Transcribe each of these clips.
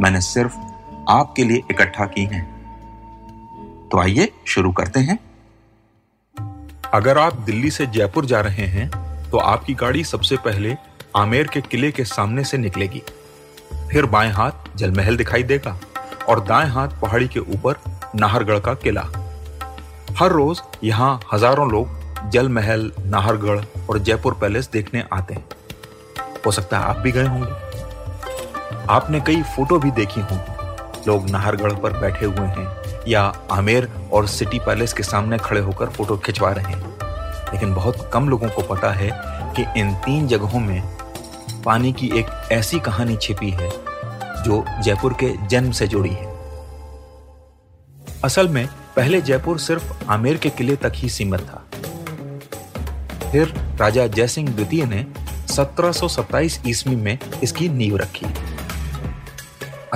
मैंने सिर्फ़ आपके लिए इकट्ठा की हैं। तो आइए शुरू करते हैं। अगर आप दिल्ली से जयपुर जा रहे हैं तो आपकी गाड़ी सबसे पहले आमेर के किले के सामने से निकलेगी। फिर बाएँ हाथ जलमहल दिखाई देगा और दाएँ हाथ पहाड़ी के ऊपर नाहरगढ़ का किला। हर रोज यहाँ हज़ारों लोग जल महल नाहरगढ़ और जयपुर पैलेस देखने आते हैं। हो सकता है आप भी गए होंगे। आपने कई फ़ोटो भी देखी होंगी लोग नाहरगढ़ पर बैठे हुए हैं या आमेर और सिटी पैलेस के सामने खड़े होकर फ़ोटो खिंचवा रहे हैं। लेकिन बहुत कम लोगों को पता है कि इन तीन जगहों में पानी की एक ऐसी कहानी छिपी है जो जयपुर के जन्म से जुड़ी है। असल में पहले जयपुर सिर्फ़ आमेर के किले तक ही सीमित था। फिर राजा जयसिंह द्वितीय ने 1727 ईस्वी में इसकी नींव रखी।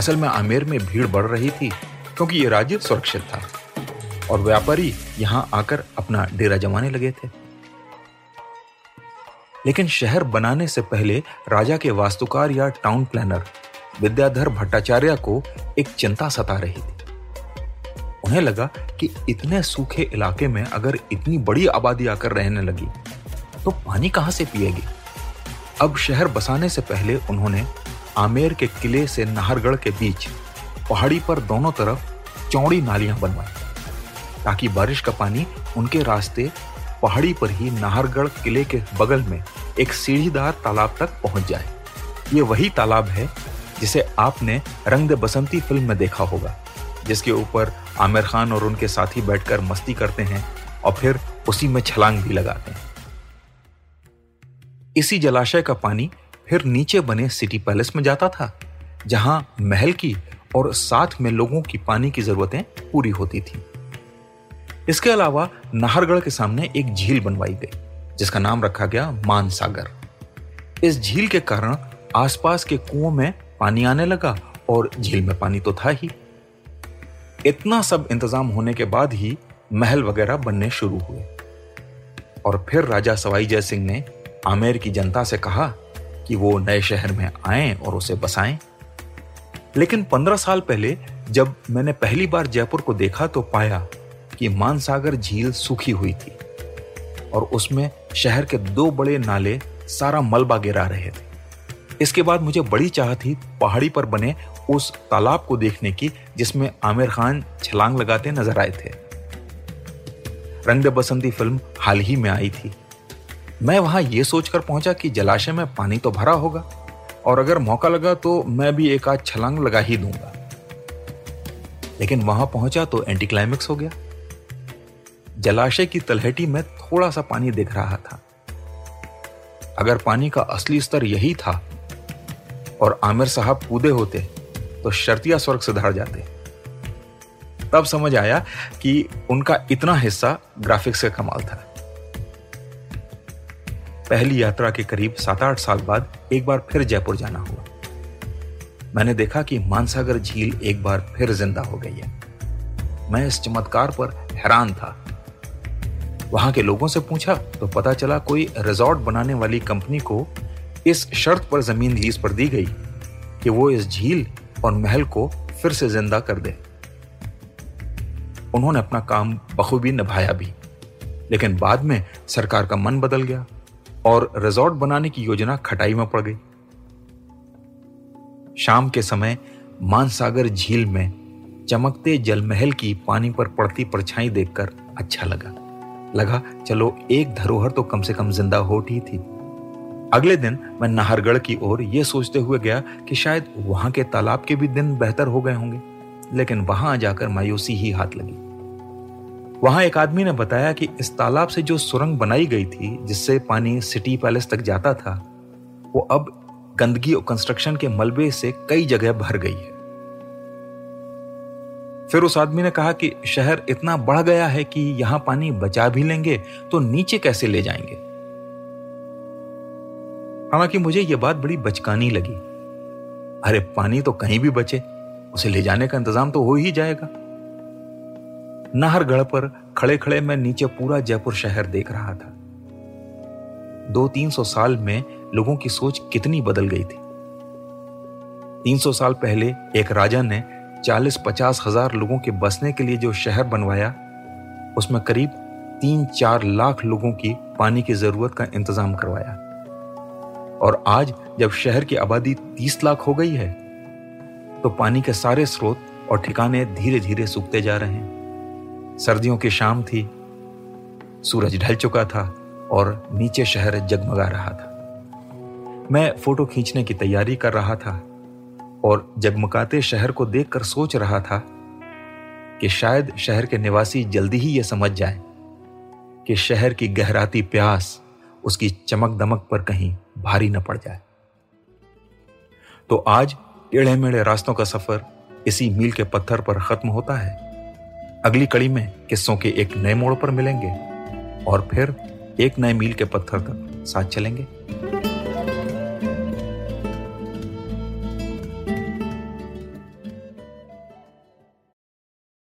असल में आमेर में भीड़ बढ़ रही थी, क्योंकि ये राज्य सुरक्षित था। और व्यापारी यहाँ आकर अपना डेरा जमाने लगे थे। लेकिन शहर बनाने से पहले राजा के वास्तुकार या टाउन प्लानर विद्याधर भट्टाचार्य को एक चिंता सता रही थी। उन्हें लगा कि इतने सूखे इलाके में अगर इतनी बड़ी आबादी आकर रहने लगी तो पानी कहाँ से पिएगी? अब शहर बसाने से पहले उन्होंने आमेर के किले से नाहरगढ़ के बीच पहाड़ी पर दोनों तरफ़ चौड़ी नालियाँ बनवाई, ताकि बारिश का पानी उनके रास्ते पहाड़ी पर ही नाहरगढ़ किले के बगल में एक सीढ़ीदार तालाब तक पहुँच जाए। ये वही तालाब है जिसे आपने रंग दे बसंती फ़िल्म में देखा होगा, जिसके ऊपर आमिर खान और उनके साथी बैठकर मस्ती करते हैं और फिर उसी में छलांग भी लगाते हैं। इसी जलाशय का पानी फिर नीचे बने सिटी पैलेस में जाता था, जहाँ महल की और साथ में लोगों की पानी की जरूरतें पूरी होती थी। इसके अलावा नाहरगढ़ के सामने एक झील बनवाई गई, जिसका नाम रखा गया मान सागर इस झील के कारण आसपास के कुओं में पानी आने लगा और झील में पानी तो था ही। इतना सब इंतज़ाम होने के बाद ही महल वगैरह बनने शुरू हुए। और फिर राजा सवाई जय सिंह ने आमेर की जनता से कहा कि वो नए शहर में आए और उसे बसाएँ। लेकिन पंद्रह साल पहले जब मैंने पहली बार जयपुर को देखा तो पाया कि मानसागर झील सूखी हुई थी और उसमें शहर के दो बड़े नाले सारा मलबा गिरा रहे थे। इसके बाद मुझे बड़ी चाह थी पहाड़ी पर बने उस तालाब को देखने की जिसमें आमिर खान छलांग लगाते नज़र आए थे। रंग बसंती फ़िल्म हाल ही में आई थी। मैं वहाँ यह सोचकर पहुँचा कि जलाशय में पानी तो भरा होगा, और अगर मौका लगा तो मैं भी एक आध छलांग लगा ही दूँगा। लेकिन वहाँ पहुँचा तो एंटी क्लाइमेक्स हो गया। जलाशय की तलहटी में थोड़ा सा पानी दिख रहा था। अगर पानी का असली स्तर यही था, और आमिर साहब कूदे होते तो शर्तिया स्वर्ग से सुधार जाते। तब समझ आया कि उनका इतना हिस्सा ग्राफिक्स का कमाल था। पहली यात्रा के करीब सात आठ साल बाद एक बार फिर जयपुर जाना हुआ। मैंने देखा कि मानसागर झील एक बार फिर ज़िंदा हो गई है। मैं इस चमत्कार पर हैरान था। वहाँ के लोगों से पूछा तो पता चला कोई रिजॉर्ट बनाने वाली कंपनी को इस शर्त पर ज़मीन लीज पर दी गई कि वो इस झील और महल को फिर से ज़िंदा कर दे। उन्होंने अपना काम बखूबी निभाया भी, लेकिन बाद में सरकार का मन बदल गया। और रिजॉर्ट बनाने की योजना खटाई में पड़ गई। शाम के समय मानसागर झील में चमकते जलमहल की पानी पर पड़ती परछाई देखकर अच्छा लगा। लगा, चलो एक धरोहर तो कम से कम ज़िंदा हो ही थी। अगले दिन मैं नाहरगढ़ की ओर यह सोचते हुए गया कि शायद वहाँ के तालाब के भी दिन बेहतर हो गए होंगे, लेकिन वहाँ जाकर मायूसी ही हाथ लगी। वहाँ एक आदमी ने बताया कि इस तालाब से जो सुरंग बनाई गई थी, जिससे पानी सिटी पैलेस तक जाता था, वो अब गंदगी और कंस्ट्रक्शन के मलबे से कई जगह भर गई है। फिर उस आदमी ने कहा कि शहर इतना बढ़ गया है कि यहाँ पानी बचा भी लेंगे तो नीचे कैसे ले जाएँगे? हालाँकि मुझे यह बात बड़ी बचकानी लगी। अरे पानी तो कहीं भी बचे, उसे ले जाने का इंतज़ाम तो हो ही जाएगा। नाहरगढ़ पर खड़े खड़े मैं नीचे पूरा जयपुर शहर देख रहा था। दो तीन सौ साल में लोगों की सोच कितनी बदल गई थी। तीन सौ साल पहले एक राजा ने चालीस पचास हज़ार लोगों के बसने के लिए जो शहर बनवाया, उसमें करीब तीन चार लाख लोगों की पानी की ज़रूरत का इंतज़ाम करवाया। और आज जब शहर की आबादी तीस लाख हो गई है तो पानी के सारे स्रोत और ठिकाने धीरे धीरे सूखते जा रहे हैं। सर्दियों की शाम थी। सूरज ढल चुका था और नीचे शहर जगमगा रहा था। मैं फ़ोटो खींचने की तैयारी कर रहा था और जगमगाते शहर को देखकर सोच रहा था कि शायद शहर के निवासी जल्दी ही यह समझ जाए कि शहर की गहराती प्यास उसकी चमक दमक पर कहीं भारी न पड़ जाए। तो आज टेढ़े मेढ़े रास्तों का सफ़र इसी मील के पत्थर पर खत्म होता है। अगली कड़ी में किस्सों के एक नए मोड़ पर मिलेंगे और फिर एक नए मील के पत्थर तक साथ चलेंगे।